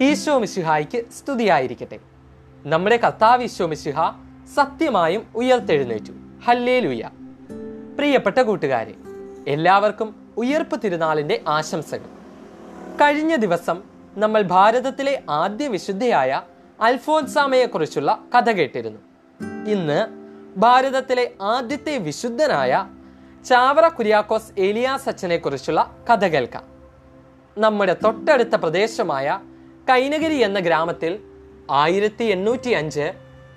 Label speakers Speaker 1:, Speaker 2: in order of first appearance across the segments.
Speaker 1: ഈശോ മിശിഹായിക്ക് സ്തുതിയായിരിക്കട്ടെ. നമ്മുടെ കർത്താവ് ഈശോ മിശിഹ സത്യമായും ഉയർത്തെഴുന്നേറ്റു. ഹല്ലേ ലുയ പ്രിയപ്പെട്ട കൂട്ടുകാരെ എല്ലാവർക്കും ഉയർപ്പ് തിരുനാളിന്റെ ആശംസകൾ. കഴിഞ്ഞ ദിവസം നമ്മൾ ഭാരതത്തിലെ ആദ്യ വിശുദ്ധയായ അൽഫോൻസാമയെക്കുറിച്ചുള്ള കഥ കേട്ടിരുന്നു. ഇന്ന് ഭാരതത്തിലെ ആദ്യത്തെ വിശുദ്ധനായ ചാവറ കുര്യാക്കോസ് ഏലിയാസ് അച്ഛനെക്കുറിച്ചുള്ള കഥ കേൾക്കാം. നമ്മുടെ തൊട്ടടുത്ത പ്രദേശമായ കൈനഗിരി എന്ന ഗ്രാമത്തിൽ ആയിരത്തി എണ്ണൂറ്റി അഞ്ച്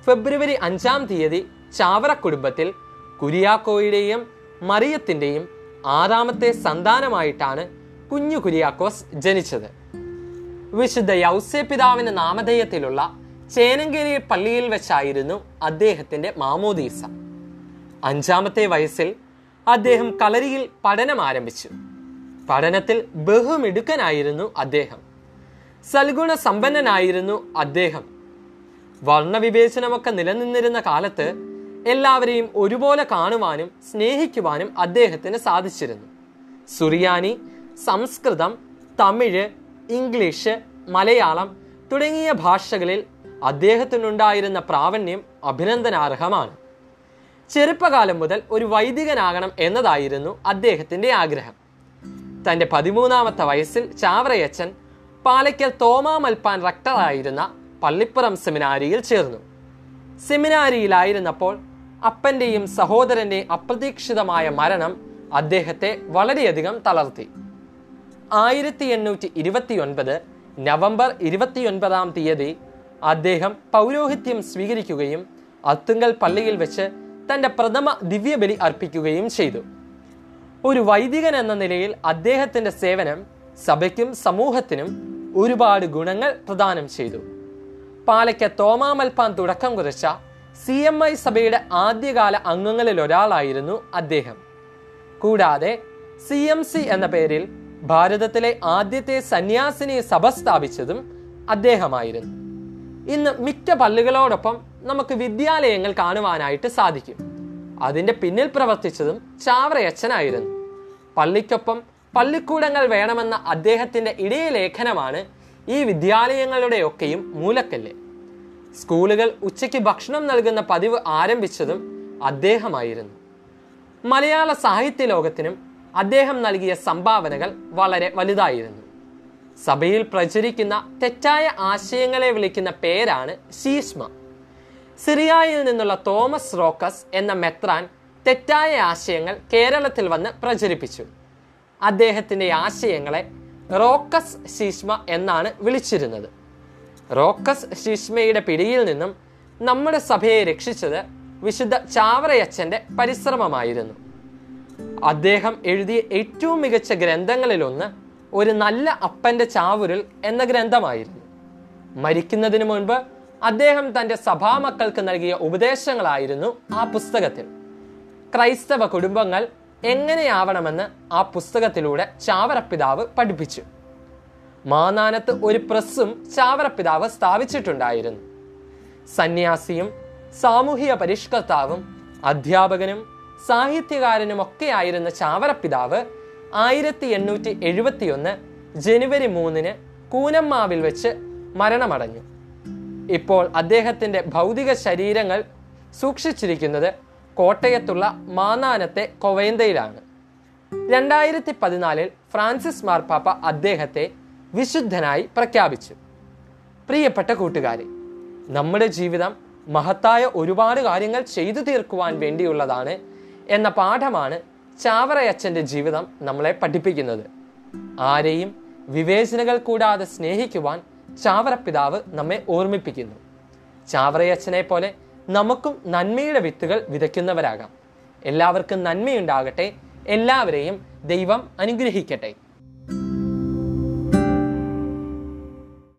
Speaker 1: ഫെബ്രുവരി അഞ്ചാം തീയതി ചാവറ കുടുംബത്തിൽ കുര്യാക്കോയുടെയും മറിയത്തിന്റെയും ആറാമത്തെ സന്താനമായിട്ടാണ് കുഞ്ഞു കുര്യാക്കോസ് ജനിച്ചത്. വിശുദ്ധ യൗസേ പിതാവിന്റെ നാമധേയത്തിലുള്ള ചേനങ്കേരി പള്ളിയിൽ വെച്ചായിരുന്നു അദ്ദേഹത്തിന്റെ മാമോദീസ. അഞ്ചാമത്തെ വയസ്സിൽ അദ്ദേഹം കളരിയിൽ പഠനം ആരംഭിച്ചു. പഠനത്തിൽ ബഹുമിടുക്കനായിരുന്നു അദ്ദേഹം. സൽഗുണ സമ്പന്നനായിരുന്നു അദ്ദേഹം. വർണവിവേചനമൊക്കെ നിലനിന്നിരുന്ന കാലത്ത് എല്ലാവരെയും ഒരുപോലെ കാണുവാനും സ്നേഹിക്കുവാനും അദ്ദേഹത്തിന് സാധിച്ചിരുന്നു. സുറിയാനി സംസ്കൃതം തമിഴ് ഇംഗ്ലീഷ് മലയാളം തുടങ്ങിയ ഭാഷകളിൽ അദ്ദേഹത്തിനുണ്ടായിരുന്ന പ്രാവണ്യം അഭിനന്ദനാർഹമാണ്. ചെറുപ്പകാലം മുതൽ ഒരു വൈദികനാകണം എന്നതായിരുന്നു അദ്ദേഹത്തിന്റെ ആഗ്രഹം. തന്റെ പതിമൂന്നാമത്തെ വയസ്സിൽ ചാവറയച്ചൻ പാലയ്ക്കൽ തോമാ മൽപ്പാൻ റക്ടറായിരുന്ന പള്ളിപ്പുറം സെമിനാരിയിൽ ചേർന്നു. സെമിനാരിയിലായിരുന്നപ്പോൾ അപ്പന്റെയും സഹോദരന്റെയും അപ്രതീക്ഷിതമായ മരണം അദ്ദേഹത്തെ വളരെയധികം തളർത്തി. ആയിരത്തി എണ്ണൂറ്റി ഇരുപത്തി ഒൻപത് നവംബർ ഇരുപത്തിയൊൻപതാം തീയതി അദ്ദേഹം പൗരോഹിത്യം സ്വീകരിക്കുകയും അത്തുങ്കൽ പള്ളിയിൽ വെച്ച് തന്റെ പ്രഥമ ദിവ്യബലി അർപ്പിക്കുകയും ചെയ്തു. ഒരു വൈദികൻ എന്ന നിലയിൽ അദ്ദേഹത്തിന്റെ സേവനം സഭയ്ക്കും സമൂഹത്തിനും ഒരുപാട് ഗുണങ്ങൾ പ്രദാനം ചെയ്തു. പാലയ്ക്ക് തോമാമൽപ്പാൻ തുടക്കം കുറിച്ച സി എം ഐ സഭയുടെ ആദ്യകാല അംഗങ്ങളിൽ ഒരാളായിരുന്നു അദ്ദേഹം. കൂടാതെ സി എം സി എന്ന പേരിൽ ഭാരതത്തിലെ ആദ്യത്തെ സന്യാസിനി സഭ സ്ഥാപിച്ചതും അദ്ദേഹമായിരുന്നു. ഇന്ന് മിക്ക പള്ളികളോടൊപ്പം നമുക്ക് വിദ്യാലയങ്ങൾ കാണുവാനായിട്ട് സാധിക്കും. അതിന്റെ പിന്നിൽ പ്രവർത്തിച്ചതും ചാവറയച്ചനായിരുന്നു. പള്ളിക്കൊപ്പം പള്ളിക്കൂടങ്ങൾ വേണമെന്ന അദ്ദേഹത്തിന്റെ ഇടയ ലേഖനമാണ് ഈ വിദ്യാലയങ്ങളുടെയൊക്കെയും മൂലക്കല്ല്. സ്കൂളുകൾ ഉച്ചയ്ക്ക് ഭക്ഷണം നൽകുന്ന പതിവ് ആരംഭിച്ചതും അദ്ദേഹമായിരുന്നു. മലയാള സാഹിത്യ ലോകത്തിനും അദ്ദേഹം നൽകിയ സംഭാവനകൾ വളരെ വലുതായിരുന്നു. സഭയിൽ പ്രചരിക്കുന്ന തെറ്റായ ആശയങ്ങളെ വിളിക്കുന്ന പേരാണ് ശീഷ്മ. സിറിയായിൽ നിന്നുള്ള തോമസ് റോക്കസ് എന്ന മെത്രാൻ തെറ്റായ ആശയങ്ങൾ കേരളത്തിൽ വന്ന് പ്രചരിപ്പിച്ചു. അദ്ദേഹത്തിന്റെ ആശയങ്ങളെ റോക്കസ് ശീഷ്മ എന്നാണ് വിളിച്ചിരുന്നത്. റോക്കസ് ശീഷ്മയുടെ പിടിയിൽ നിന്നും നമ്മുടെ സഭയെ രക്ഷിച്ചത് വിശുദ്ധ ചാവറയച്ചന്റെ പരിശ്രമമായിരുന്നു. അദ്ദേഹം എഴുതിയ ഏറ്റവും മികച്ച ഗ്രന്ഥങ്ങളിലൊന്ന് ഒരു നല്ല അപ്പന്റെ ചാവുരുൽ എന്ന ഗ്രന്ഥമായിരുന്നു. മരിക്കുന്നതിന് മുൻപ് അദ്ദേഹം തന്റെ സഭാമക്കൾക്ക് നൽകിയ ഉപദേശങ്ങളായിരുന്നു ആ പുസ്തകത്തിൽ. ക്രൈസ്തവ കുടുംബങ്ങൾ എങ്ങനെയാവണമെന്ന് ആ പുസ്തകത്തിലൂടെ ചാവറപ്പിതാവ് പഠിപ്പിച്ചു. മാനാനത്ത് ഒരു പ്രസ്സും ചാവറപ്പിതാവ് സ്ഥാപിച്ചിട്ടുണ്ടായിരുന്നു. സന്യാസിയും സാമൂഹിക പരിഷ്കർത്താവും അധ്യാപകനും സാഹിത്യകാരനുമൊക്കെയായിരുന്ന ചാവറപ്പിതാവ് ആയിരത്തി എണ്ണൂറ്റി എഴുപത്തിയൊന്ന് ജനുവരി മൂന്നിന് കൂനമ്മാവിൽ വെച്ച് മരണമടഞ്ഞു. ഇപ്പോൾ അദ്ദേഹത്തിന്റെ ഭൗതിക ശരീരങ്ങൾ സൂക്ഷിച്ചിരിക്കുന്നത് കോട്ടയത്തുള്ള മാനാനത്തെ കൊവൈന്തയിലാണ്. രണ്ടായിരത്തി പതിനാലിൽ ഫ്രാൻസിസ് മാർപ്പാപ്പ അദ്ദേഹത്തെ വിശുദ്ധനായി പ്രഖ്യാപിച്ചു. പ്രിയപ്പെട്ട കൂട്ടുകാരെ നമ്മുടെ ജീവിതം മഹത്തായ ഒരുപാട് കാര്യങ്ങൾ ചെയ്തു തീർക്കുവാൻ വേണ്ടിയുള്ളതാണ് എന്ന പാഠമാണ് ചാവറയച്ചന്റെ ജീവിതം നമ്മളെ പഠിപ്പിക്കുന്നത്. ആരെയും വിവേചനകൾ കൂടാതെ സ്നേഹിക്കുവാൻ ചാവറപ്പിതാവ് നമ്മെ ഓർമ്മിപ്പിക്കുന്നു. ചാവറയച്ചനെ പോലെ നമുക്കും നന്മയുടെ വിത്തുകൾ വിതയ്ക്കുന്നവരാകാം. എല്ലാവർക്കും നന്മയുണ്ടാകട്ടെ. എല്ലാവരെയും ദൈവം അനുഗ്രഹിക്കട്ടെ.